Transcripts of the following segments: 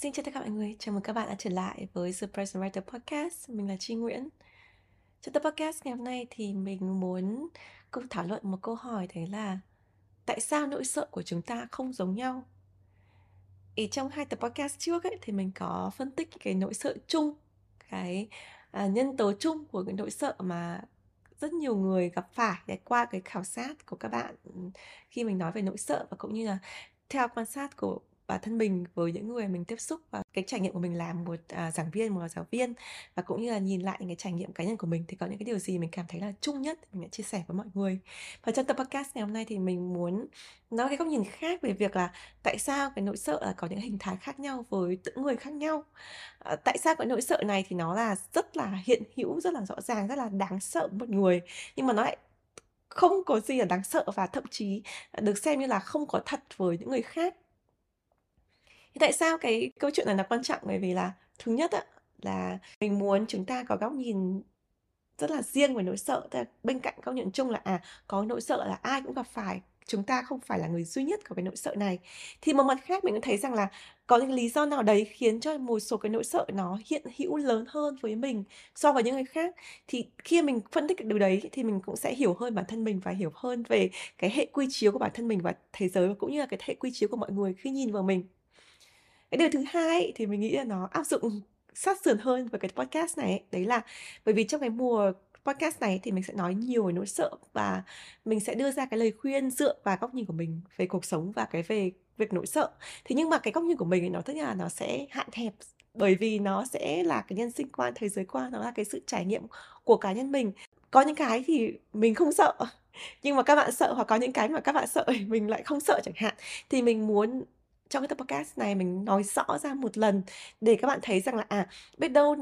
Xin chào tất cả mọi người, chào mừng các bạn đã trở lại với The Present Writer Podcast. Mình là Chi Nguyễn. Trong tập podcast ngày hôm nay thì mình muốn cùng thảo luận một câu hỏi đấy là tại sao nỗi sợ của chúng ta không giống nhau? Ý trong hai tập podcast trước ấy thì mình có phân tích cái nỗi sợ chung, cái à, nhân tố chung của cái nỗi sợ mà rất nhiều người gặp phải để qua cái khảo sát của các bạn khi mình nói về nỗi sợ và cũng như là theo quan sát của bản thân mình với những người mình tiếp xúc và cái trải nghiệm của mình làm một à, giảng viên một giáo viên. Và cũng như là nhìn lại những cái trải nghiệm cá nhân của mình thì có những cái điều gì mình cảm thấy là chung nhất thì mình sẽ chia sẻ với mọi người. Và trong tập podcast ngày hôm nay thì mình muốn nói cái góc nhìn khác về việc là tại sao cái nỗi sợ là có những hình thái khác nhau với từng người khác nhau. À, tại sao cái nỗi sợ này thì nó là rất là hiện hữu rất là rõ ràng rất là đáng sợ một người. Nhưng mà nó lại không có gì là đáng sợ và thậm chí được xem như là không có thật với những người khác thì tại sao cái câu chuyện này là quan trọng? Bởi vì là thứ nhất á, là mình muốn chúng ta có góc nhìn rất là riêng về nỗi sợ. Tức là bên cạnh góc nhìn chung là, à, có nỗi sợ là ai cũng gặp phải, chúng ta không phải là người duy nhất có cái nỗi sợ này. Thì một mặt khác mình cũng thấy rằng là có những lý do nào đấy khiến cho một số cái nỗi sợ nó hiện hữu lớn hơn với mình so với những người khác. Thì khi mình phân tích được điều đấy thì mình cũng sẽ hiểu hơn bản thân mình và hiểu hơn về cái hệ quy chiếu của bản thân mình và thế giới và cũng như là cái hệ quy chiếu của mọi người khi nhìn vào mình. Cái điều thứ hai thì mình nghĩ là nó áp dụng sát sườn hơn với cái podcast này ấy, đấy là bởi vì trong cái mùa podcast này thì mình sẽ nói nhiều về nỗi sợ và mình sẽ đưa ra cái lời khuyên dựa vào góc nhìn của mình về cuộc sống và cái về việc nỗi sợ. Thế nhưng mà cái góc nhìn của mình thì nó tất nhiên là nó sẽ hạn hẹp bởi vì nó sẽ là cái nhân sinh quan, thế giới quan, nó là cái sự trải nghiệm của cá nhân mình. Có những cái thì mình không sợ, nhưng mà các bạn sợ hoặc có những cái mà các bạn sợ thì mình lại không sợ chẳng hạn. Thì mình muốn trong cái tập podcast này mình nói rõ ra một lần để các bạn thấy rằng là à biết đâu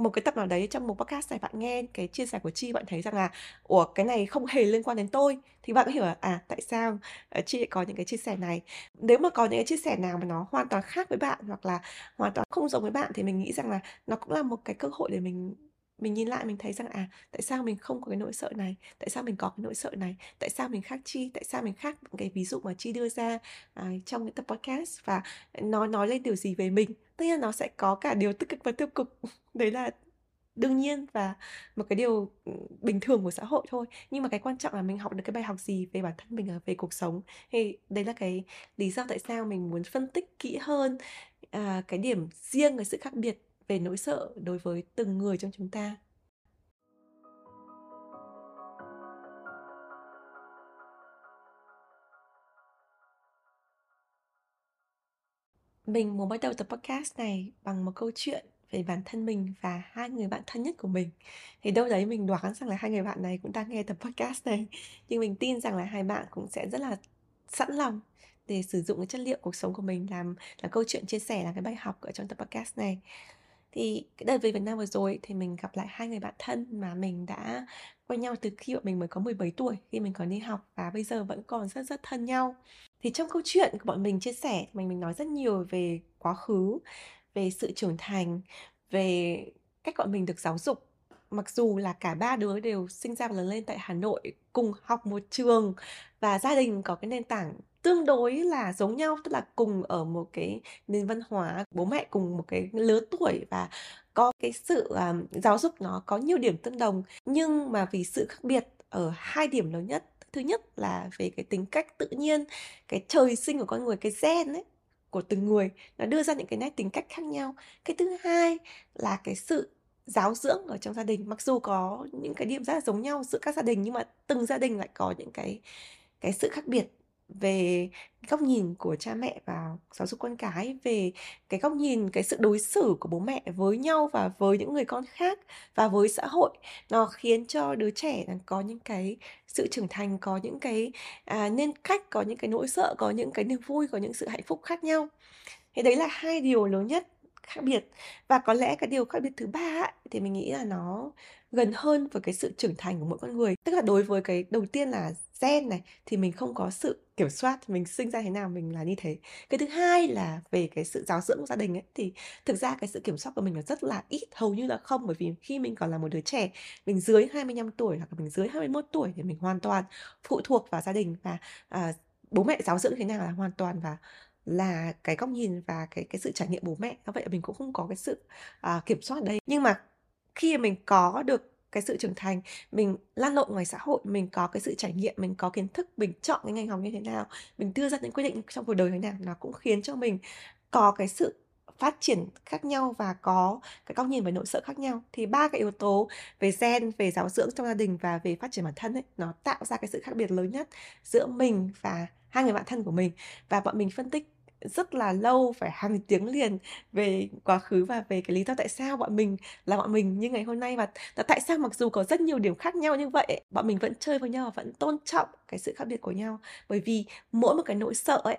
một cái tập nào đấy trong một podcast này bạn nghe cái chia sẻ của Chi, bạn thấy rằng là, ủa, cái này không hề liên quan đến tôi. Thì bạn có hiểu là à tại sao ờ, Chi lại có những cái chia sẻ này. Nếu mà có những cái chia sẻ nào mà nó hoàn toàn khác với bạn hoặc là hoàn toàn không giống với bạn thì mình nghĩ rằng là nó cũng là một cái cơ hội để mình mình nhìn lại mình thấy rằng à tại sao mình không có cái nỗi sợ này? Tại sao mình có cái nỗi sợ này? Tại sao mình khác chi? Tại sao mình khác cái ví dụ mà chi đưa ra à, trong những tập podcast? Và nó nói lên điều gì về mình? Tất nhiên nó sẽ có cả điều tích cực và tiêu cực. Đấy là đương nhiên và một cái điều ừ, bình thường của xã hội thôi. Nhưng mà cái quan trọng là mình học được cái bài học gì về bản thân mình à, về cuộc sống? Thì đấy là cái lý do tại sao mình muốn phân tích kỹ hơn à, cái điểm riêng cái sự khác biệt về nỗi sợ đối với từng người trong chúng ta. Mình muốn bắt đầu tập podcast này bằng một câu chuyện về bản thân mình và hai người bạn thân nhất của mình. Thì đâu đấy mình đoán rằng là hai người bạn này cũng đang nghe tập podcast này. Nhưng mình tin rằng là hai bạn cũng sẽ rất là sẵn lòng để sử dụng cái chất liệu cuộc sống của mình làm, là câu chuyện chia sẻ là cái bài học ở trong tập podcast này thì cái đợt về Việt Nam vừa rồi thì mình gặp lại hai người bạn thân mà mình đã quen nhau từ khi bọn mình mới có 17 tuổi, khi mình còn đi học và bây giờ vẫn còn rất rất thân nhau. Thì trong câu chuyện của bọn mình chia sẻ, mình mình nói rất nhiều về quá khứ, về sự trưởng thành, về cách bọn mình được giáo dục. Mặc dù là cả ba đứa đều sinh ra và lớn lên tại Hà Nội, cùng học một trường và gia đình có cái nền tảng tương đối là giống nhau, tức là cùng ở một cái nền văn hóa, bố mẹ cùng một cái lứa tuổi và có cái sự, um, giáo dục nó có nhiều điểm tương đồng. Nhưng mà vì sự khác biệt ở hai điểm lớn nhất, thứ nhất là về cái tính cách tự nhiên, cái trời sinh của con người, cái gen ấy, của từng người, nó đưa ra những cái nét tính cách khác nhau. Cái thứ hai là cái sự giáo dưỡng ở trong gia đình, mặc dù có những cái điểm rất là giống nhau giữa các gia đình nhưng mà từng gia đình lại có những cái cái sự khác biệt về góc nhìn của cha mẹ và giáo dục con cái, về cái góc nhìn, cái sự đối xử của bố mẹ với nhau và với những người con khác và với xã hội. Nó khiến cho đứa trẻ có những cái sự trưởng thành, có những cái, à, nên cách, có những cái nỗi sợ, có những cái niềm vui, có những sự hạnh phúc khác nhau. Thế đấy là hai điều lớn nhất khác biệt. Và có lẽ cái điều khác biệt thứ ba ấy, thì mình nghĩ là nó gần hơn với cái sự trưởng thành của mỗi con người. Tức là đối với cái đầu tiên là gen này thì mình không có sự kiểm soát, mình sinh ra thế nào mình là như thế. Cái thứ hai là về cái sự giáo dưỡng của gia đình ấy thì thực ra cái sự kiểm soát của mình là rất là ít, hầu như là không bởi vì khi mình còn là một đứa trẻ, mình dưới 25 tuổi hoặc là mình dưới 21 tuổi thì mình hoàn toàn phụ thuộc vào gia đình và à, bố mẹ giáo dưỡng thế nào là hoàn toàn và là cái góc nhìn và cái cái sự trải nghiệm bố mẹ, do vậy mình cũng không có cái sự, uh, kiểm soát đây. Nhưng mà khi mình có được cái sự trưởng thành, mình lan lộn ngoài xã hội, mình có cái sự trải nghiệm, mình có kiến thức, mình chọn cái ngành học như thế nào, mình đưa ra những quyết định trong cuộc đời như thế nào, nó cũng khiến cho mình có cái sự phát triển khác nhau và có cái góc nhìn về nội sợ khác nhau. Thì ba cái yếu tố về gen, về giáo dưỡng trong gia đình và về phát triển bản thân ấy, nó tạo ra cái sự khác biệt lớn nhất giữa mình và hai người bạn thân của mình. Và bọn mình phân tích rất là lâu, phải hàng tiếng liền về quá khứ và về cái lý do tại sao bọn mình là bọn mình như ngày hôm nay và tại sao mặc dù có rất nhiều điểm khác nhau như vậy bọn mình vẫn chơi với nhau và vẫn tôn trọng cái sự khác biệt của nhau. Bởi vì mỗi một cái nỗi sợ ấy,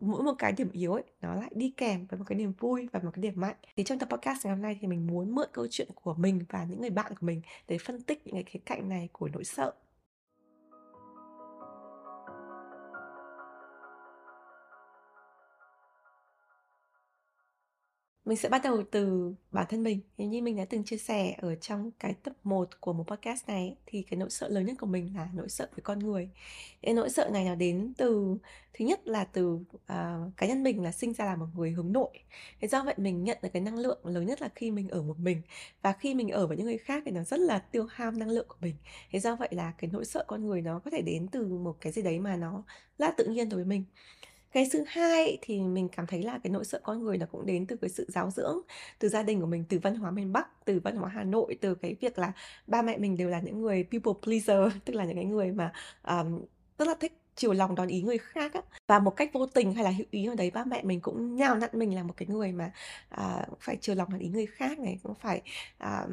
mỗi một cái điểm yếu ấy, nó lại đi kèm với một cái niềm vui và một cái điểm mạnh. Thì trong tập podcast ngày hôm nay thì mình muốn mượn câu chuyện của mình và những người bạn của mình để phân tích những cái khía cạnh này của nỗi sợ. Mình sẽ bắt đầu từ bản thân mình. nếu như mình đã từng chia sẻ ở trong cái tập 1 của một podcast này thì cái nỗi sợ lớn nhất của mình là nỗi sợ với con người. Cái nỗi sợ này nó đến từ thứ nhất là từ, uh, cá nhân mình là sinh ra là một người hướng nội. Thế do vậy mình nhận được cái năng lượng lớn nhất là khi mình ở một mình, và khi mình ở với những người khác thì nó rất là tiêu hao năng lượng của mình. Thế do vậy là cái nỗi sợ con người nó có thể đến từ một cái gì đấy mà nó là tự nhiên đối với mình. Cái thứ hai thì mình cảm thấy là cái nỗi sợ con người nó cũng đến từ cái sự giáo dưỡng, từ gia đình của mình, từ văn hóa miền Bắc, từ văn hóa Hà Nội, từ cái việc là ba mẹ mình đều là những người people pleaser, tức là những cái người mà, um, rất là thích chiều lòng đón ý người khác á. Và một cách vô tình hay là hữu ý nào đấy, ba mẹ mình cũng nhào nặn mình là một cái người mà, à, phải chiều lòng đón ý người khác này, cũng phải, à,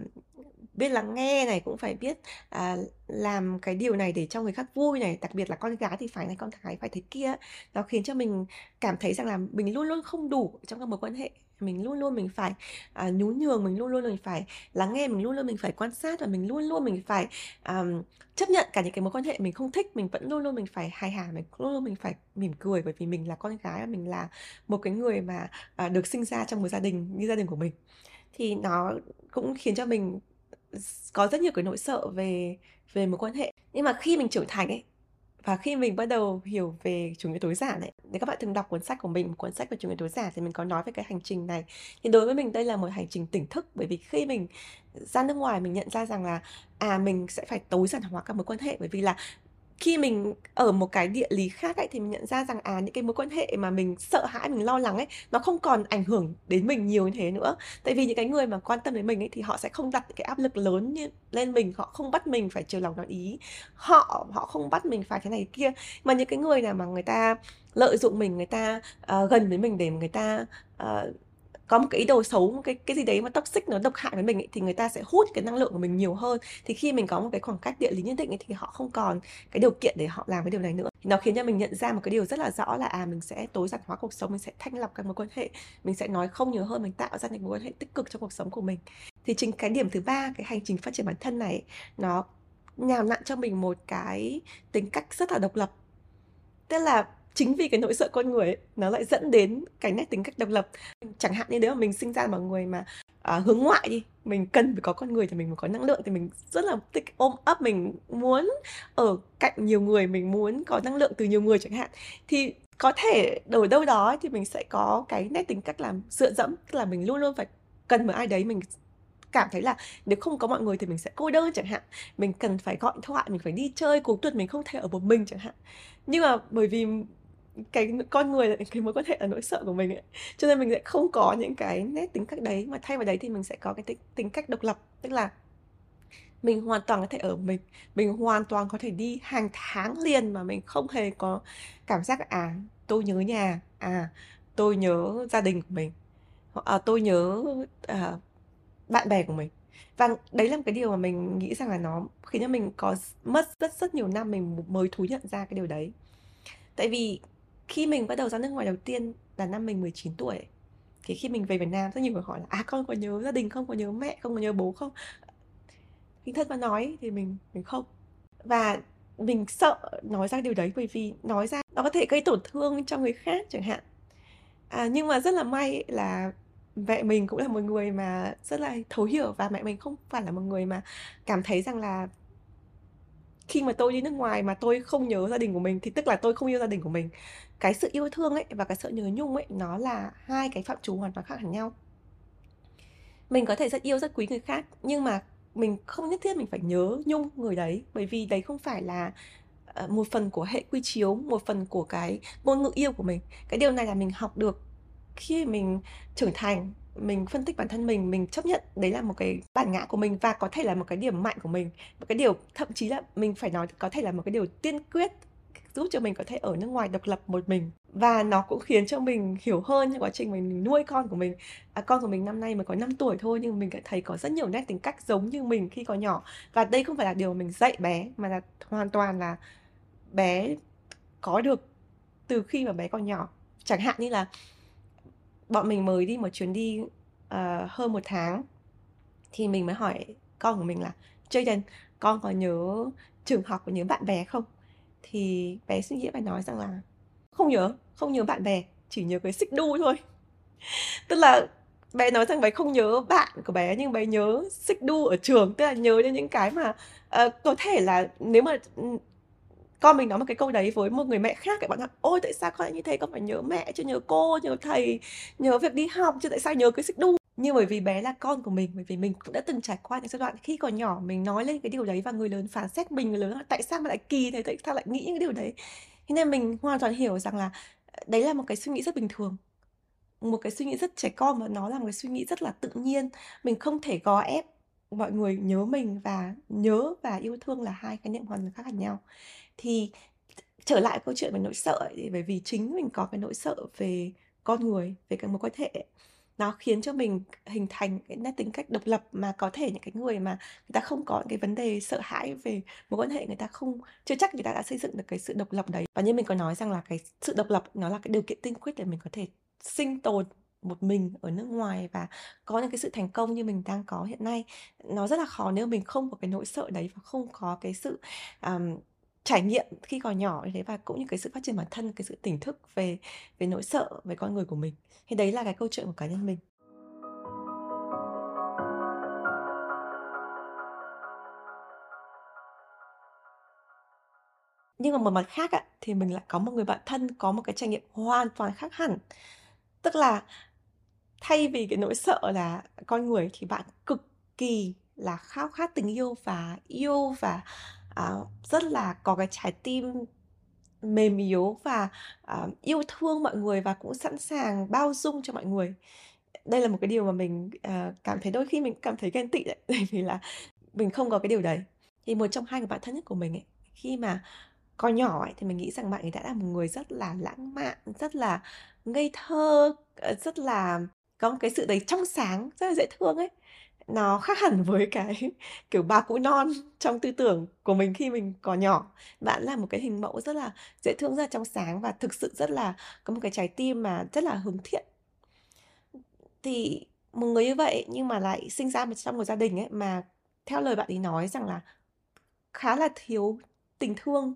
biết lắng nghe này, cũng phải biết, à, làm cái điều này để cho người khác vui này, đặc biệt là con gái thì phải này, con gái phải thế kia. Nó khiến cho mình cảm thấy rằng là mình luôn luôn không đủ trong các mối quan hệ, mình luôn luôn mình phải, à, nhún nhường, mình luôn luôn mình phải lắng nghe, mình luôn luôn mình phải quan sát và mình luôn luôn mình phải, ờm, chấp nhận cả những cái mối quan hệ mình không thích, mình vẫn luôn luôn mình phải hài hài, mình luôn luôn mình phải mỉm cười bởi vì mình là con gái và mình là một cái người mà, à, được sinh ra trong một gia đình như gia đình của mình. Thì nó cũng khiến cho mình có rất nhiều cái nỗi sợ về về mối quan hệ. Nhưng mà khi mình trưởng thành ấy, và khi mình bắt đầu hiểu về chủ nghĩa tối giản ấy, nếu các bạn từng đọc cuốn sách của mình, một cuốn sách về chủ nghĩa tối giản thì mình có nói về cái hành trình này. Thì đối với mình đây là một hành trình tỉnh thức, bởi vì khi mình ra nước ngoài mình nhận ra rằng là, à, mình sẽ phải tối giản hóa các mối quan hệ, bởi vì là khi mình ở một cái địa lý khác ấy, thì mình nhận ra rằng, à, những cái mối quan hệ mà mình sợ hãi, mình lo lắng ấy, nó không còn ảnh hưởng đến mình nhiều như thế nữa. Tại vì những cái người mà quan tâm đến mình ấy, thì họ sẽ không đặt cái áp lực lớn như lên mình, họ không bắt mình phải chiều lòng nói ý, họ họ không bắt mình phải thế này thế kia. Mà những cái người nào mà người ta lợi dụng mình, người ta, uh, gần với mình để người ta, uh, có một cái ý đồ xấu, một cái cái gì đấy mà toxic nó độc hại với mình ấy, thì người ta sẽ hút cái năng lượng của mình nhiều hơn. Thì khi mình có một cái khoảng cách địa lý nhất định ấy, thì họ không còn cái điều kiện để họ làm cái điều này nữa. Nó khiến cho mình nhận ra một cái điều rất là rõ là, à, mình sẽ tối giản hóa cuộc sống, mình sẽ thanh lọc các mối quan hệ, mình sẽ nói không nhiều hơn, mình tạo ra những mối quan hệ tích cực trong cuộc sống của mình. Thì chính cái điểm thứ ba, cái hành trình phát triển bản thân này nó nhào nặn cho mình một cái tính cách rất là độc lập. Tức là chính vì cái nỗi sợ con người ấy, nó lại dẫn đến cái nét tính cách độc lập. Chẳng hạn như nếu mà mình sinh ra là một người mà, à, hướng ngoại đi, mình cần phải có con người thì mình mới có năng lượng, thì mình rất là thích ôm ấp, mình muốn ở cạnh nhiều người, mình muốn có năng lượng từ nhiều người chẳng hạn. Thì có thể ở đâu đó thì mình sẽ có cái nét tính cách làm dựa dẫm, tức là mình luôn luôn phải cần một ai đấy, mình cảm thấy là nếu không có mọi người thì mình sẽ cô đơn chẳng hạn. Mình cần phải gọi điện thoại, mình phải đi chơi, cuối tuần mình không thể ở một mình chẳng hạn. Nhưng mà bởi vì cái con người là cái mối quan hệ là nỗi sợ của mình ấy, cho nên mình lại không có những cái nét tính cách đấy, mà thay vào đấy thì mình sẽ có cái tính tính cách độc lập. Tức là mình hoàn toàn có thể ở mình, mình hoàn toàn có thể đi hàng tháng liền mà mình không hề có cảm giác à, tôi nhớ nhà, à, tôi nhớ gia đình của mình, hoặc, à, tôi nhớ, à, bạn bè của mình. Và đấy là một cái điều mà mình nghĩ rằng là nó khiến cho mình có mất rất rất nhiều năm mình mới thú nhận ra cái điều đấy. Tại vì khi mình bắt đầu ra nước ngoài đầu tiên là năm mình 19 tuổi thì khi mình về Việt Nam rất nhiều người hỏi là "À, con có nhớ gia đình không? Có nhớ mẹ không? Có nhớ bố không?" hình thân mà nói thì mình mình không. Và mình sợ nói ra điều đấy bởi vì nói ra nó có thể gây tổn thương cho người khác chẳng hạn. À, nhưng mà rất là may là mẹ mình cũng là một người mà rất là thấu hiểu và mẹ mình không phải là một người mà cảm thấy rằng là khi mà tôi đi nước ngoài mà tôi không nhớ gia đình của mình thì tức là tôi không yêu gia đình của mình cái sự yêu thương ấy và cái sự nhớ nhung ấy, nó là hai cái phạm trù hoàn toàn khác hẳn nhau. Mình có thể rất yêu rất quý người khác, nhưng mà mình không nhất thiết mình phải nhớ nhung người đấy, bởi vì đấy không phải là ờ, một phần của hệ quy chiếu, một phần của cái ngôn ngữ yêu của mình. Cái điều này là mình học được khi mình trưởng thành, mình phân tích bản thân mình mình chấp nhận đấy là một cái bản ngã của mình và có thể là một cái điểm mạnh của mình. Một cái điều, thậm chí là mình phải nói có thể là một cái điều tiên quyết giúp cho mình có thể ở nước ngoài độc lập một mình. Và nó cũng khiến cho mình hiểu hơn trong quá trình mình nuôi con của mình. À, con của mình năm nay mới có 5 tuổi thôi nhưng mình thấy có rất nhiều nét tính cách giống như mình khi còn nhỏ. Và đây không phải là điều mình dạy bé mà là hoàn toàn là bé có được từ khi mà bé còn nhỏ. Chẳng hạn như là bọn mình mới đi một chuyến đi uh, hơn một tháng thì mình mới hỏi con của mình là Jaden con có nhớ trường học và nhớ bạn bè không? Thì bé suy nghĩ và nói rằng là không nhớ không nhớ bạn bè chỉ nhớ cái xích đu thôi. Tức là bé nói rằng bé không nhớ bạn của bé nhưng bé nhớ xích đu ở trường tức là nhớ đến những cái mà uh, có thể là nếu mà ừ, con mình nói một cái câu đấy với một người mẹ khác các bạn nói ôi tại sao con lại như thế? Con phải nhớ mẹ chứ nhớ cô nhớ thầy nhớ việc đi học chứ tại sao nhớ cái xích đu? Nhưng bởi vì bé là con của mình, bởi vì mình cũng đã từng trải qua những giai đoạn khi còn nhỏ mình nói lên cái điều đấy và người lớn phán xét mình, người lớn là tại sao mà lại kỳ thế, tại sao lại nghĩ những cái điều đấy. Thế nên mình hoàn toàn hiểu rằng là ờ, đấy là một cái suy nghĩ rất bình thường, một cái suy nghĩ rất trẻ con và nó là một cái suy nghĩ rất là tự nhiên. Mình không thể gò ép mọi người nhớ mình và nhớ và yêu thương là hai cái niệm hoàn toàn khác hẳn nhau. Thì trở lại câu chuyện về nỗi sợ thì bởi vì chính mình có cái nỗi sợ về con người, về cái mối quan hệ nó khiến cho mình hình thành cái nét tính cách độc lập mà có thể những cái người mà người ta không có cái vấn đề sợ hãi về mối quan hệ người ta không chưa chắc người ta đã xây dựng được cái sự độc lập đấy. Và như mình có nói rằng là cái sự độc lập nó là cái điều kiện tiên quyết để mình có thể sinh tồn một mình ở nước ngoài và có những cái sự thành công như mình đang có hiện nay. Nó rất là khó nếu mình không có cái nỗi sợ đấy và không có cái sự um, trải nghiệm khi còn nhỏ như thế và cũng như cái sự phát triển bản thân, cái sự tỉnh thức về về nỗi sợ về con người của mình. Thì đấy là cái câu chuyện của cá nhân mình. Nhưng mà một mặt khác thì mình lại có một người bạn thân, có một cái trải nghiệm hoàn toàn khác hẳn. Tức là thay vì cái nỗi sợ là con người thì bạn cực kỳ là khao khát tình yêu và yêu và à, rất là có cái trái tim mềm yếu và à, yêu thương mọi người và cũng sẵn sàng bao dung cho mọi người. Đây là một cái điều mà mình à, cảm thấy đôi khi mình cảm thấy ghen tị đấy bởi vì là mình không có cái điều đấy. Thì một trong hai người bạn thân nhất của mình ấy khi mà còn nhỏ ấy thì mình nghĩ rằng bạn ấy đã là một người rất là lãng mạn rất là ngây thơ rất là có một cái sự đấy trong sáng rất là dễ thương ấy nó khác hẳn với cái, kiểu, bà cụ non trong tư tưởng của mình khi mình còn nhỏ. Bạn là một cái hình mẫu rất là dễ thương, rất là trong sáng và thực sự rất là có một cái trái tim mà rất là hướng thiện. Thì một người như vậy nhưng mà lại sinh ra một trong một gia đình ấy, mà theo lời bạn ấy nói rằng là khá là thiếu tình thương.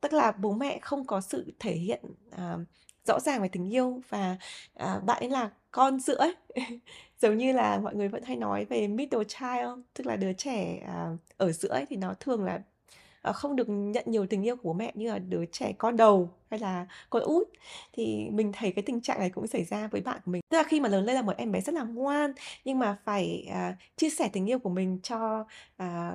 Tức là bố mẹ không có sự thể hiện, uh, rõ ràng về tình yêu và, à, bạn ấy là con giữa ấy. Giống như là mọi người vẫn hay nói về middle child, tức là đứa trẻ, à, ở giữa ấy thì nó thường là, ờ, không được nhận nhiều tình yêu của bố mẹ như là đứa trẻ con đầu hay là con út. Thì mình thấy cái tình trạng này cũng xảy ra với bạn của mình. Tức là khi mà lớn lên là một em bé rất là ngoan, nhưng mà phải, à, chia sẻ tình yêu của mình cho, à,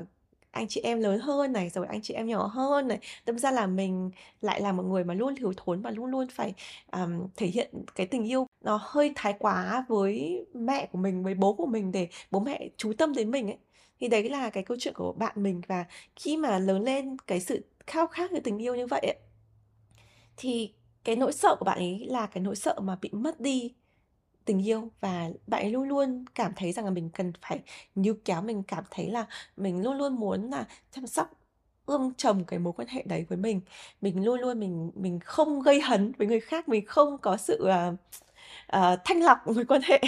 anh chị em lớn hơn này, rồi anh chị em nhỏ hơn này. Đâm ra là mình lại là một người mà luôn thiếu thốn và luôn luôn phải, um, thể hiện cái tình yêu nó hơi thái quá với mẹ của mình, với bố của mình để bố mẹ chú tâm đến mình ấy. Thì đấy là cái câu chuyện của bạn mình và khi mà lớn lên cái sự khao khát cái tình yêu như vậy ấy, thì cái nỗi sợ của bạn ấy là cái nỗi sợ mà bị mất đi tình yêu và bạn ấy luôn luôn cảm thấy rằng là mình cần phải níu kéo, mình cảm thấy là mình luôn luôn muốn là chăm sóc, ươm trồng cái mối quan hệ đấy với mình. Mình luôn luôn mình mình không gây hấn với người khác, mình không có sự, uh, uh, thanh lọc mối quan hệ,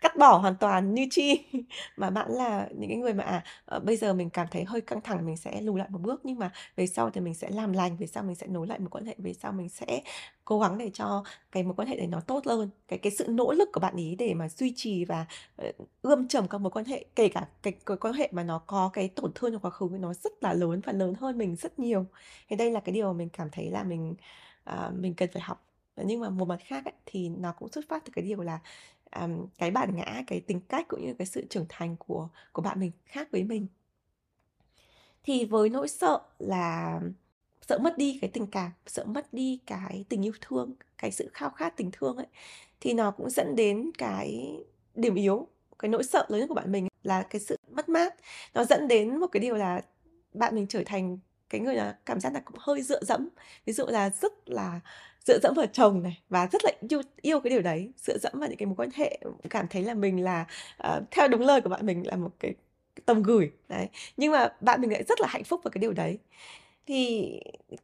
cắt bỏ hoàn toàn như chi. Mà bạn là những cái người mà, à, ờ, bây giờ mình cảm thấy hơi căng thẳng mình sẽ lùi lại một bước, nhưng mà về sau thì mình sẽ làm lành, về sau mình sẽ nối lại mối quan hệ, về sau mình sẽ cố gắng để cho cái mối quan hệ đấy nó tốt hơn. Cái cái sự nỗ lực của bạn ý để mà duy trì và, ờ, ươm trầm các mối quan hệ, kể cả cái cái quan hệ mà nó có cái tổn thương trong quá khứ nó rất là lớn và lớn hơn mình rất nhiều. Thì đây là cái điều mà mình cảm thấy là mình à, mình cần phải học. Ờ, nhưng mà một mặt khác ấy, thì nó cũng xuất phát từ cái điều là, um, cái bản ngã, cái tính cách cũng như cái sự trưởng thành của của bạn mình khác với mình. Thì với nỗi sợ là sợ mất đi cái tình cảm, sợ mất đi cái tình yêu thương, cái sự khao khát tình thương ấy, thì nó cũng dẫn đến cái điểm yếu, cái nỗi sợ lớn nhất của bạn mình là cái sự mất mát. Nó dẫn đến một cái điều là bạn mình trở thành cái người là cảm giác là cũng hơi dựa dẫm. Ví dụ là rất là dựa dẫm vào chồng này và rất là yêu yêu cái điều đấy, dựa dẫm vào những cái mối quan hệ, cảm thấy là mình là, uh, theo đúng lời của bạn mình là một cái tầm gửi, đấy. Nhưng mà bạn mình lại rất là hạnh phúc với cái điều đấy. Thì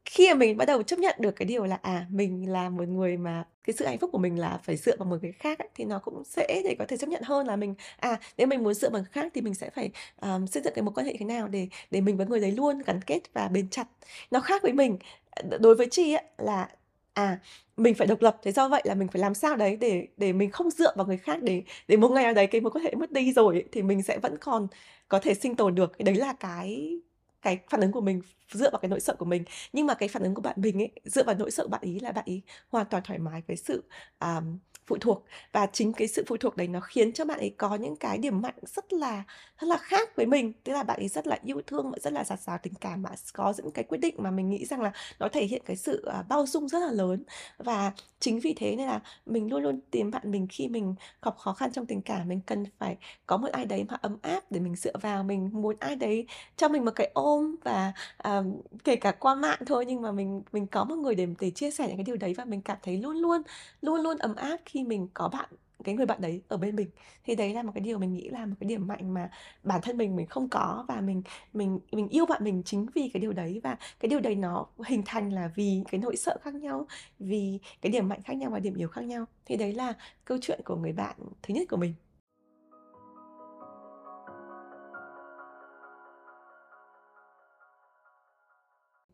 khi mà mình bắt đầu chấp nhận được cái điều là, à, mình là một người mà cái sự hạnh phúc của mình là phải dựa vào một người khác ấy, thì nó cũng dễ để có thể chấp nhận hơn là mình, à, nếu mình muốn dựa vào người khác thì mình sẽ phải, um, xây dựng cái mối quan hệ thế nào để để mình với người đấy luôn gắn kết và bền chặt. Nó khác với mình, ờ, đối với Chi á là, à, mình phải độc lập, thế do vậy là mình phải làm sao đấy để để mình không dựa vào người khác, để để một ngày nào đấy cái mối quan hệ mất đi rồi ấy, thì mình sẽ vẫn còn có thể sinh tồn được. Đấy là cái cái phản ứng của mình dựa vào cái nỗi sợ của mình. Nhưng mà cái phản ứng của bạn mình ấy, dựa vào nỗi sợ bạn ý là bạn ý hoàn toàn thoải mái với sự, um, phụ thuộc. Và chính cái sự phụ thuộc đấy nó khiến cho bạn ấy có những cái điểm mạnh rất là rất là khác với mình. Tức là bạn ấy rất là yêu thương và rất là sạt sào tình cảm, bạn có những cái quyết định mà mình nghĩ rằng là nó thể hiện cái sự, à, bao dung rất là lớn. Và chính vì thế nên là mình luôn luôn tìm bạn mình khi mình gặp khó khăn trong tình cảm, mình cần phải có một ai đấy mà ấm áp để mình dựa vào, mình muốn ai đấy cho mình một cái ôm và, à, kể cả qua mạng thôi nhưng mà mình mình có một người để để chia sẻ những cái điều đấy và mình cảm thấy luôn luôn, luôn luôn ấm áp khi mình có bạn cái người bạn đấy ở bên mình. Thì đấy là một cái điều mình nghĩ là một cái điểm mạnh mà bản thân mình mình không có và mình mình mình yêu bạn mình chính vì cái điều đấy. Và cái điều đấy nó hình thành là vì cái nỗi sợ khác nhau, vì cái điểm mạnh khác nhau và điểm yếu khác nhau. Thì đấy là câu chuyện của người bạn thứ nhất của mình.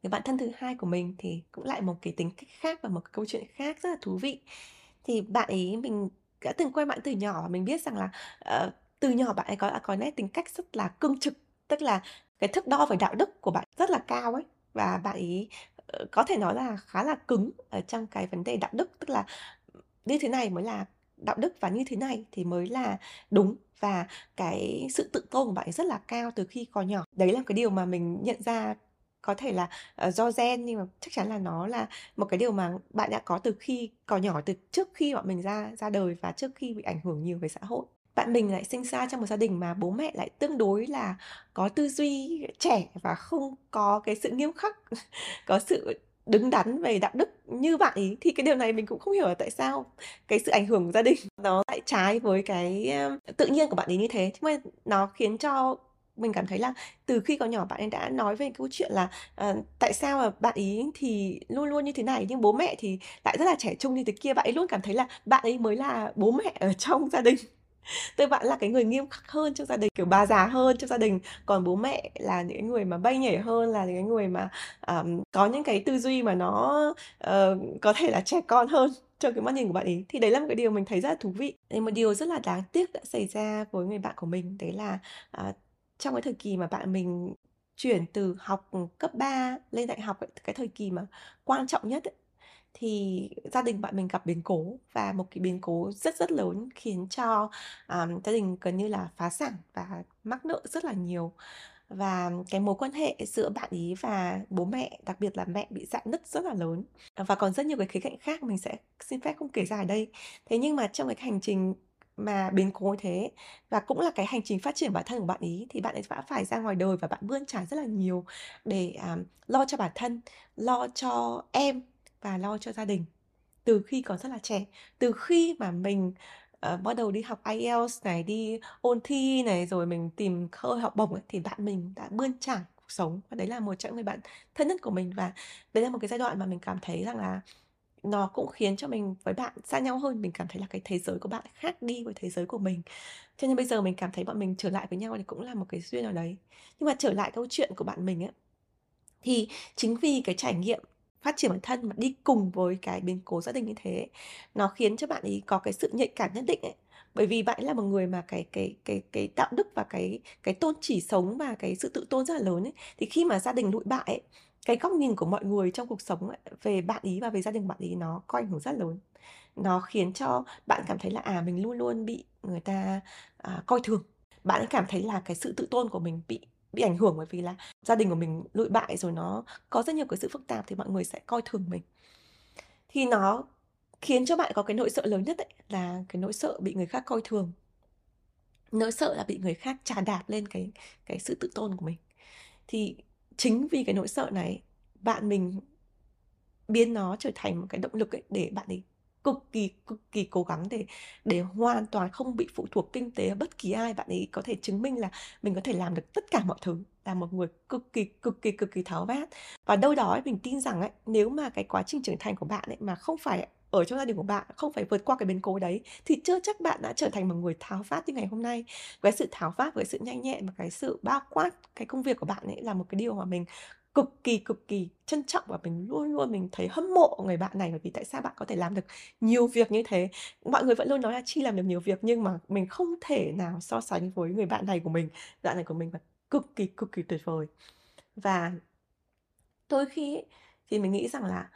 Người bạn thân thứ hai của mình thì cũng lại một cái tính cách khác và một cái câu chuyện khác rất là thú vị. Thì bạn ấy mình đã từng quen bạn từ nhỏ và mình biết rằng là, uh, từ nhỏ bạn ấy có đã có nét tính cách rất là cương trực, tức là cái thước đo về đạo đức của bạn rất là cao ấy. Và bạn ấy, ờ, có thể nói là khá là cứng ở trong cái vấn đề đạo đức, tức là, như thế này mới là đạo đức và như thế này thì mới là đúng. Và cái sự tự tôn của bạn ấy rất là cao từ khi còn nhỏ. Đấy là cái điều mà mình nhận ra có thể là, uh, do gen nhưng mà chắc chắn là nó là một cái điều mà bạn đã có từ khi còn nhỏ, từ trước khi bọn mình ra ra đời và trước khi bị ảnh hưởng nhiều về xã hội. Bạn mình lại sinh ra trong một gia đình mà bố mẹ lại tương đối là có tư duy trẻ và không có cái sự nghiêm khắc, có sự đứng đắn về đạo đức như bạn ấy. Thì cái điều này mình cũng không hiểu là tại sao cái sự ảnh hưởng của gia đình nó lại trái với cái, tự nhiên của bạn ấy như thế. Thế mà nó khiến cho mình cảm thấy là từ khi còn nhỏ bạn ấy đã nói về câu chuyện là, uh, tại sao mà bạn ấy thì luôn luôn như thế này, nhưng bố mẹ thì lại rất là trẻ trung như thế kia. Bạn ấy luôn cảm thấy là bạn ấy mới là bố mẹ ở trong gia đình. tôi bạn là cái người nghiêm khắc hơn trong gia đình, kiểu, bà già hơn trong gia đình, còn bố mẹ là những người mà bay nhảy hơn, là những người mà, ờm, có những cái tư duy mà nó, uh, có thể là trẻ con hơn trong cái mắt nhìn của bạn ấy. Thì đấy là một cái điều mình thấy rất là thú vị. Một điều rất là đáng tiếc đã xảy ra với người bạn của mình, đấy là, uh, trong cái thời kỳ mà bạn mình chuyển từ học, ừ, cấp 3 lên đại học ấy, cái thời kỳ mà quan trọng nhất ấy, thì gia đình bạn mình gặp biến cố và một cái biến cố rất rất lớn khiến cho, um, gia đình gần như là phá sản và mắc nợ rất là nhiều. Và cái mối quan hệ giữa bạn ý và bố mẹ, đặc biệt là mẹ bị dạn nứt rất là lớn. Và còn rất nhiều cái khía cạnh khác mình sẽ xin phép không kể ra ở đây. Thế nhưng mà trong cái hành trình mà biến cố như thế và cũng là cái hành trình phát triển bản thân của bạn ấy, thì bạn ấy đã phải ra ngoài đời và bạn bươn trải rất là nhiều để, um, lo cho bản thân, lo cho em và lo cho gia đình từ khi còn rất là trẻ. Từ khi mà mình, uh, bắt đầu đi học IELTS này, đi ôn thi này, rồi mình tìm cơ hội học bổng ấy, thì bạn mình đã bươn trải cuộc sống và đấy là một trong người bạn thân nhất của mình. Và đấy là một cái giai đoạn mà mình cảm thấy rằng là nó cũng khiến cho mình với bạn xa nhau hơn. Mình cảm thấy là cái thế giới của bạn khác đi với thế giới của mình. Cho nên bây giờ mình cảm thấy bọn mình trở lại với nhau thì cũng là một cái duyên nào đấy. Nhưng mà trở lại câu chuyện của bạn mình ấy, thì chính vì cái trải nghiệm phát triển bản thân mà đi cùng với cái biến cố gia đình như thế, nó khiến cho bạn ấy có cái sự nhạy cảm nhất định ấy. Bởi vì bạn ấy là một người mà cái cái cái cái đạo đức và cái cái tôn chỉ sống và cái sự tự tôn rất là lớn ấy. Thì khi mà gia đình lụi bại ấy, cái góc nhìn của mọi người trong cuộc sống ấy, về bạn ý và về gia đình bạn ý nó có ảnh hưởng rất lớn. Nó khiến cho bạn cảm thấy là, à, mình luôn luôn bị người ta, à, coi thường. Bạn ấy cảm thấy là cái sự tự tôn của mình bị bị ảnh hưởng bởi vì là gia đình của mình lụi bại rồi nó có rất nhiều cái sự phức tạp thì mọi người sẽ coi thường mình. Thì nó khiến cho bạn có cái nỗi sợ lớn nhất ấy, là cái nỗi sợ bị người khác coi thường. Nỗi sợ là bị người khác trà đạp lên cái cái sự tự tôn của mình. Thì chính vì cái nỗi sợ này, bạn mình biến nó trở thành một cái động lực ấy để bạn ấy cực kỳ, cực kỳ cố gắng để để hoàn toàn không bị phụ thuộc kinh tế bất kỳ ai. Bạn ấy có thể chứng minh là mình có thể làm được tất cả mọi thứ, là một người cực kỳ, cực kỳ, cực kỳ tháo vát. Và đâu đó ấy, mình tin rằng ấy, nếu mà cái quá trình trưởng thành của bạn ấy mà không phải ở trong gia đình của bạn, không phải vượt qua cái biến cố đấy, thì chưa chắc bạn đã trở thành một người tháo phát như ngày hôm nay. Cái sự tháo phát, cái sự nhanh nhẹn và cái sự bao quát cái công việc của bạn ấy là một cái điều mà mình cực kỳ, cực kỳ trân trọng và mình luôn luôn mình thấy hâm mộ người bạn này bởi vì tại sao bạn có thể làm được nhiều việc như thế. Mọi người vẫn luôn nói là Chi làm được nhiều việc nhưng mà mình không thể nào so sánh với người bạn này của mình. Bạn này của mình là cực kỳ, cực kỳ tuyệt vời. Và đôi khi thì mình nghĩ rằng là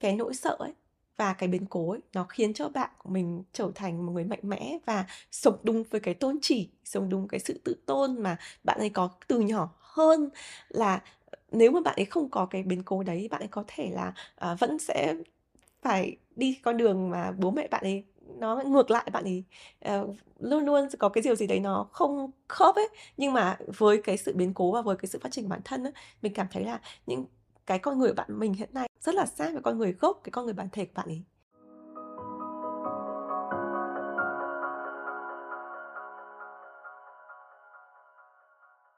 cái nỗi sợ ấy và cái biến cố ấy, nó khiến cho bạn của mình trở thành một người mạnh mẽ và sống đúng với cái tôn chỉ, sống đúng cái sự tự tôn mà bạn ấy có từ nhỏ hơn là ờ, nếu mà bạn ấy không có cái biến cố đấy, bạn ấy có thể là, à, vẫn sẽ phải đi con đường mà bố mẹ bạn ấy nó ngược lại bạn ấy, uh, luôn luôn có cái điều gì đấy nó không khớp ấy. Nhưng mà với cái sự biến cố và với cái sự phát triển bản thân ấy, mình cảm thấy là những cái con người của bạn mình hiện nay rất là sát với con người gốc, cái con người bản thể của bạn ấy.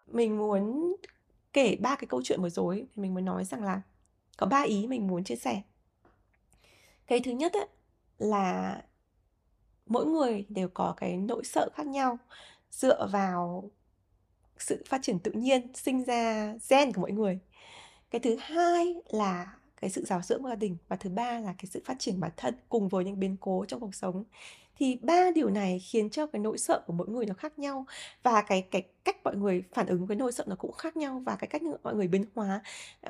Mình muốn kể ba cái câu chuyện vừa rồi thì mình muốn nói rằng là có ba ý mình muốn chia sẻ. Cái thứ nhất ấy, là mỗi người đều có cái nỗi sợ khác nhau dựa vào sự phát triển tự nhiên, sinh ra gen của mỗi người. Cái thứ hai là cái sự giáo dưỡng của gia đình và thứ ba là cái sự phát triển bản thân cùng với những biến cố trong cuộc sống. Thì ba điều này khiến cho cái nỗi sợ của mỗi người nó khác nhau và cái cái cách mọi người phản ứng với nỗi sợ nó cũng khác nhau và cái cách mọi người biến hóa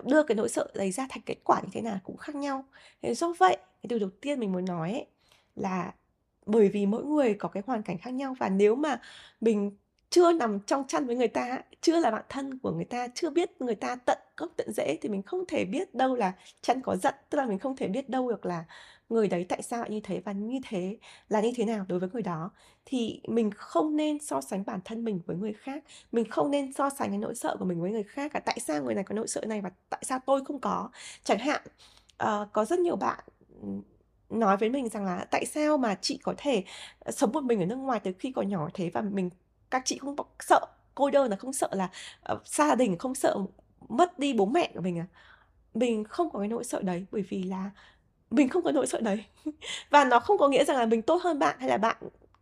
đưa cái nỗi sợ đấy ra thành kết quả như thế nào cũng khác nhau. Thế do vậy, cái điều đầu tiên mình muốn nói ấy, là bởi vì mỗi người có cái hoàn cảnh khác nhau và nếu mà mình chưa nằm trong chăn với người ta, chưa là bạn thân của người ta, chưa biết người ta tận gốc tận rễ thì mình không thể biết đâu là chăn có giận, tức là mình không thể biết đâu được là người đấy tại sao lại như thế và như thế là như thế nào đối với người đó. Thì mình không nên so sánh bản thân mình với người khác, mình không nên so sánh cái nỗi sợ của mình với người khác cả. Tại sao người này có nỗi sợ này và tại sao tôi không có? Chẳng hạn, uh, có rất nhiều bạn, ừ, nói với mình rằng là "Tại sao mà chị có thể, ờ, sống một mình ở nước ngoài từ khi còn nhỏ thế và mình các chị không sợ cô đơn là không sợ là, xa gia đình, không sợ mất đi bố mẹ của mình à?" Mình không có cái nỗi sợ đấy bởi vì là mình không có nỗi sợ đấy. Và nó không có nghĩa rằng là mình tốt hơn bạn hay là bạn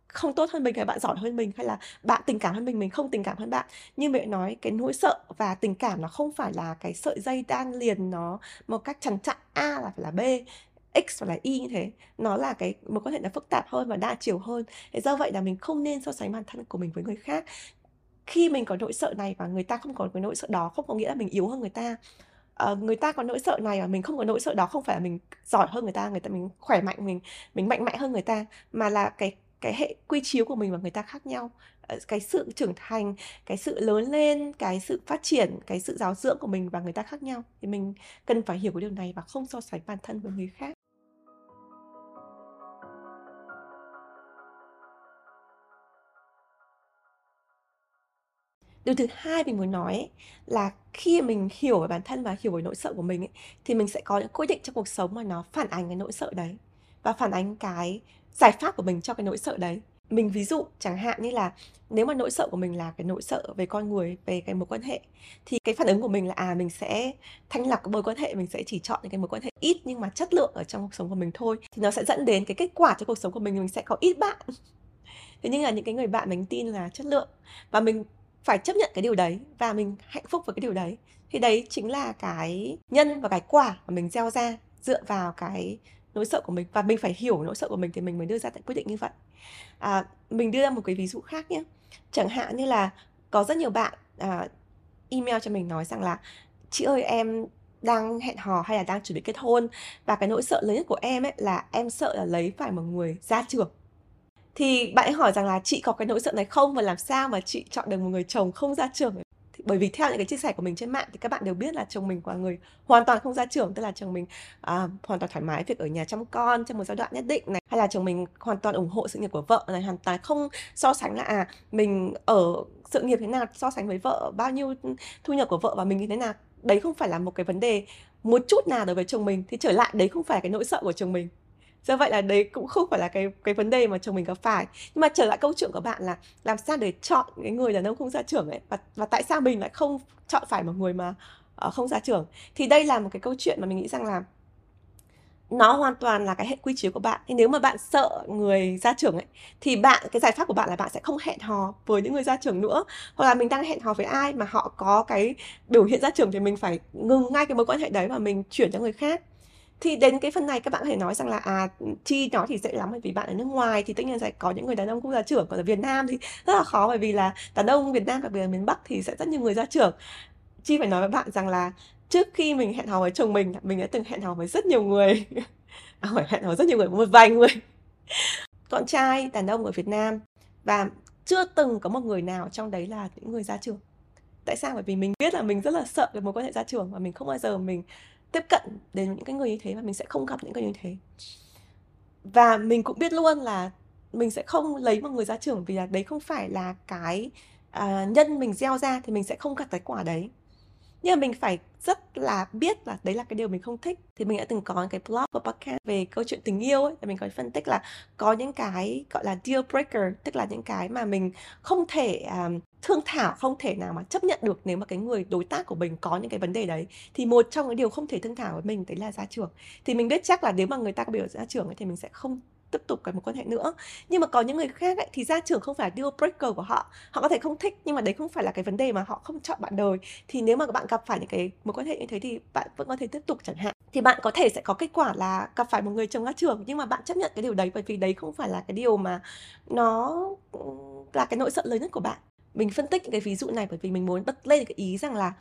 không tốt hơn mình, hay bạn giỏi hơn mình, hay là bạn tình cảm hơn mình, mình không tình cảm hơn bạn. nhưng mẹ nói, cái nỗi sợ và tình cảm nó không phải là cái sợi dây đan liền nó một cách chằn chặn, A là phải là B, X hoặc là Y như thế. Nó là cái mối quan hệ là phức tạp hơn và đa chiều hơn. Thế do vậy là mình không nên so sánh bản thân của mình với người khác. Khi mình có nỗi sợ này và người ta không có cái nỗi sợ đó không có nghĩa là mình yếu hơn người ta. à, người ta có nỗi sợ này và mình không có nỗi sợ đó không phải là mình giỏi hơn người ta, người ta mình khỏe mạnh, mình mình mạnh mẽ hơn người ta, mà là cái cái hệ quy chiếu của mình và người ta khác nhau. Ờ, cái sự trưởng thành, cái sự lớn lên, cái sự phát triển, cái sự giáo dưỡng của mình và người ta khác nhau. Thì mình cần phải hiểu cái điều này và không so sánh bản thân với người khác. Điều thứ hai mình muốn nói ấy, là khi mình hiểu về bản thân và hiểu về nỗi sợ của mình ấy, thì mình sẽ có những quyết định trong cuộc sống mà nó phản ánh cái nỗi sợ đấy và phản ánh cái giải pháp của mình cho cái nỗi sợ đấy. Mình ví dụ chẳng hạn như là nếu mà nỗi sợ của mình là cái nỗi sợ về con người, về cái mối quan hệ, thì cái phản ứng của mình là, à, mình sẽ thanh lọc cái mối quan hệ, mình sẽ chỉ chọn những cái mối quan hệ ít nhưng mà chất lượng ở trong cuộc sống của mình thôi, thì nó sẽ dẫn đến cái kết quả cho cuộc sống của mình, mình sẽ có ít bạn. Thế nhưng là những cái người bạn mình tin là chất lượng và mình phải chấp nhận cái điều đấy và mình hạnh phúc với cái điều đấy. Thì đấy chính là cái nhân và cái quả mà mình gieo ra dựa vào cái nỗi sợ của mình và mình phải hiểu nỗi sợ của mình thì mình mới đưa ra tại quyết định như vậy. À, mình đưa ra một cái ví dụ khác nhé. Chẳng hạn như là có rất nhiều bạn, à, email cho mình nói rằng là "Chị ơi, em đang hẹn hò hay là đang chuẩn bị kết hôn và cái nỗi sợ lớn nhất của em ấy là em sợ là lấy phải một người ra trưởng. Thì bạn ấy hỏi rằng là chị có cái nỗi sợ này không và làm sao mà chị chọn được một người chồng không gia trưởng? Thì bởi vì theo những cái chia sẻ của mình trên mạng thì các bạn đều biết là chồng mình là người hoàn toàn không gia trưởng, tức là chồng mình à, hoàn toàn thoải mái việc ở nhà chăm con trong một giai đoạn nhất định này hay là chồng mình hoàn toàn ủng hộ sự nghiệp của vợ này hoàn toàn không so sánh là à mình ở sự nghiệp thế nào so sánh với vợ bao nhiêu thu nhập của vợ và mình như thế nào đấy không phải là một cái vấn đề một chút nào đối với chồng mình thì trở lại đấy không phải cái nỗi sợ của chồng mình do vậy là đấy cũng không phải là cái cái vấn đề mà chồng mình gặp phải. Nhưng mà trở lại câu chuyện của bạn là làm sao để chọn cái người đàn ông không ra trưởng ấy và và tại sao mình lại không chọn phải một người mà uh, không ra trưởng thì đây là một cái câu chuyện mà mình nghĩ rằng là nó hoàn toàn là cái hệ quy chiếu của bạn. Thì nếu mà bạn sợ người ra trưởng ấy thì bạn cái giải pháp của bạn là bạn sẽ không hẹn hò với những người ra trưởng nữa. Hoặc là mình đang hẹn hò với ai mà họ có cái biểu hiện ra trưởng thì mình phải ngừng ngay cái mối quan hệ đấy và mình chuyển cho người khác thì đến cái phần này các bạn có thể nói rằng là à chi nó thì dễ lắm bởi vì bạn ở nước ngoài thì tất nhiên sẽ có những người đàn ông cũng gia trưởng còn ở Việt Nam thì rất là khó bởi vì là đàn ông Việt Nam đặc biệt là miền Bắc thì sẽ rất nhiều người gia trưởng. Chi phải nói với bạn rằng là trước khi mình hẹn hò với chồng mình mình đã từng hẹn hò với rất nhiều người. À, phải hẹn hò rất nhiều người một vài người. Con trai đàn ông ở Việt Nam và chưa từng có một người nào trong đấy là những người gia trưởng. Tại sao? Bởi vì mình biết là mình rất là sợ cái mối quan hệ gia trưởng và mình không bao giờ mình tiếp cận đến những cái người như thế và mình sẽ không gặp những người như thế. Và mình cũng biết luôn là mình sẽ không lấy một người gia trưởng vì là đấy không phải là cái uh, nhân mình gieo ra thì mình sẽ không gặt cái quả đấy nhưng mà mình phải rất là biết là đấy là cái điều mình không thích. Thì mình đã từng có cái blog và podcast về câu chuyện tình yêu ấy mình có phân tích là có những cái gọi là deal breaker tức là những cái mà mình không thể um, thương thảo không thể nào mà chấp nhận được nếu mà cái người đối tác của mình có những cái vấn đề đấy. Thì một trong những điều không thể thương thảo với mình đấy là gia trưởng. Thì mình biết chắc là nếu mà người ta có biểu gia trưởng ấy, thì mình sẽ không tiếp tục cái mối quan hệ nữa. Nhưng mà có những người khác ấy, thì gia trưởng không phải deal breaker của họ. Họ có thể không thích nhưng mà đấy không phải là cái vấn đề mà họ không chọn bạn đời. Thì nếu mà các bạn gặp phải những cái mối quan hệ như thế thì bạn vẫn có thể tiếp tục chẳng hạn. Thì bạn có thể sẽ có kết quả là gặp phải một người chồng gia trưởng nhưng mà bạn chấp nhận cái điều đấy bởi vì đấy không phải là cái điều mà nó ừ, là cái nỗi sợ lớn nhất của bạn. Mình phân tích những cái ví dụ này bởi vì mình muốn bật lên cái ý rằng là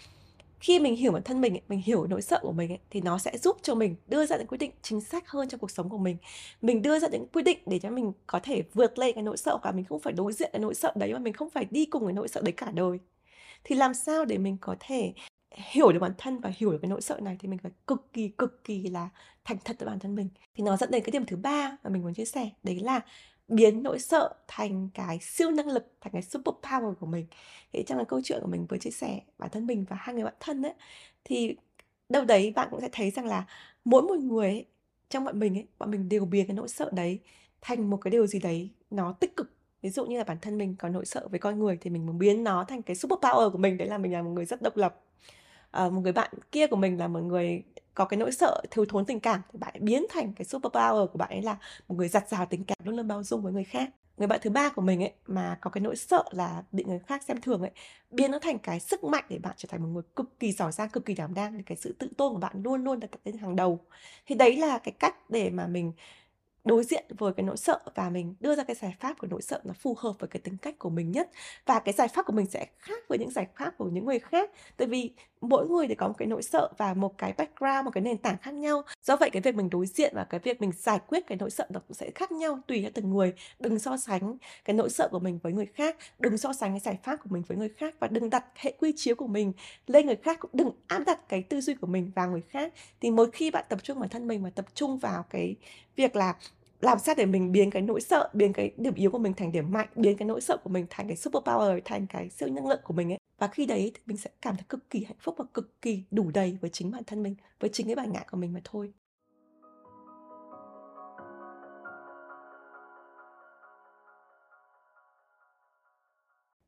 khi mình hiểu bản thân mình mình hiểu nỗi sợ của mình thì nó sẽ giúp cho mình đưa ra những quyết định chính xác hơn trong cuộc sống của mình. Mình đưa ra những quyết định để cho mình có thể vượt lên cái nỗi sợ và mình, không phải đối diện cái nỗi sợ đấy mà mình không phải đi cùng cái nỗi sợ đấy cả đời. Thì làm sao để mình có thể hiểu được bản thân và hiểu được cái nỗi sợ này thì mình phải cực kỳ cực kỳ là thành thật với bản thân mình. Thì nó dẫn đến cái điểm thứ ba mà mình muốn chia sẻ, đấy là biến nỗi sợ thành cái siêu năng lực thành cái super power của mình. Thì trong cái câu chuyện của mình vừa chia sẻ bản thân mình và hai người bạn thân ấy thì đâu đấy bạn cũng sẽ thấy rằng là mỗi một người ấy, trong bọn mình ấy bọn mình đều biến cái nỗi sợ đấy thành một cái điều gì đấy nó tích cực. Ví dụ như là bản thân mình có nỗi sợ với con người thì mình muốn biến nó thành cái super power của mình đấy là mình là một người rất độc lập. À, một người bạn kia của mình là một người có cái nỗi sợ thiếu thốn tình cảm thì bạn biến thành cái super power của bạn ấy là một người giặt rào tình cảm, luôn luôn bao dung với người khác. Người bạn thứ ba của mình ấy, mà có cái nỗi sợ là bị người khác xem thường ấy, biến nó thành cái sức mạnh để bạn trở thành một người cực kỳ giỏi giang, cực kỳ đảm đang. Để cái sự tự tôn của bạn luôn luôn đặt lên hàng đầu. Thì đấy là cái cách để mà mình đối diện với cái nỗi sợ và mình đưa ra cái giải pháp của nỗi sợ nó phù hợp với cái tính cách của mình nhất. Và cái giải pháp của mình sẽ khác với những giải pháp của những người khác. Tại vì mỗi người thì có một cái nỗi sợ và một cái background, một cái nền tảng khác nhau. Do vậy cái việc mình đối diện và cái việc mình giải quyết cái nỗi sợ nó cũng sẽ khác nhau, tùy theo từng người. Đừng so sánh cái nỗi sợ của mình với người khác, đừng so sánh cái giải pháp của mình với người khác và đừng đặt hệ quy chiếu của mình lên người khác, cũng đừng áp đặt cái tư duy của mình vào người khác. Thì mỗi khi bạn tập trung vào thân mình và tập trung vào cái việc là làm sao để mình biến cái nỗi sợ, biến cái điểm yếu của mình thành điểm mạnh, biến cái nỗi sợ của mình thành cái super power thành cái siêu năng lượng của mình ấy và khi đấy thì mình sẽ cảm thấy cực kỳ hạnh phúc và cực kỳ đủ đầy với chính bản thân mình với chính cái bản ngã của mình mà thôi.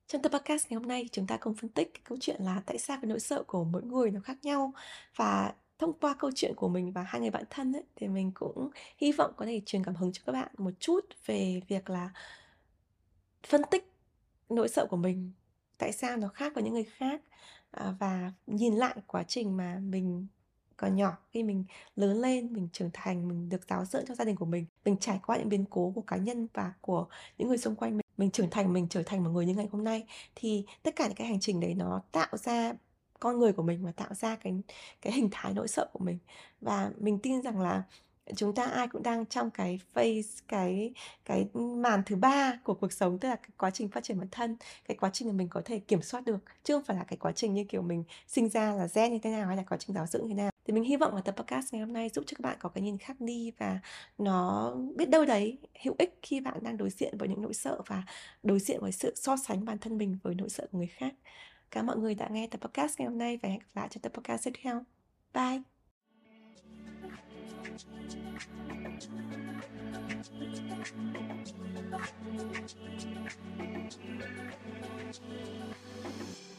Trong tập podcast ngày hôm nay chúng ta cùng phân tích cái câu chuyện là tại sao cái nỗi sợ của mỗi người nó khác nhau. Và thông qua câu chuyện của mình và hai người bạn thân ấy, thì mình cũng hy vọng có thể truyền cảm hứng cho các bạn một chút về việc là phân tích nỗi sợ của mình tại sao nó khác với những người khác à, và nhìn lại quá trình mà mình còn nhỏ khi mình lớn lên mình trưởng thành mình được giáo dưỡng trong gia đình của mình mình trải qua những biến cố của cá nhân và của những người xung quanh mình mình trưởng thành mình trở thành một người như ngày hôm nay thì tất cả những cái hành trình đấy nó tạo ra con người của mình và tạo ra cái cái hình thái nỗi sợ của mình. Và mình tin rằng là chúng ta ai cũng đang trong cái phase, cái cái màn thứ ba của cuộc sống, tức là cái quá trình phát triển bản thân, cái quá trình mà mình có thể kiểm soát được, chứ không phải là cái quá trình như kiểu mình sinh ra là gen như thế nào hay là quá trình giáo dưỡng như thế nào. Thì mình hy vọng là tập podcast ngày hôm nay giúp cho các bạn có cái nhìn khác đi và nó biết đâu đấy hữu ích khi bạn đang đối diện với những nỗi sợ và đối diện với sự so sánh bản thân mình với nỗi sợ của người khác. Cảm ơn mọi người đã nghe tập podcast ngày hôm nay và hẹn gặp lại trong tập podcast tiếp theo. Bye! Thank you.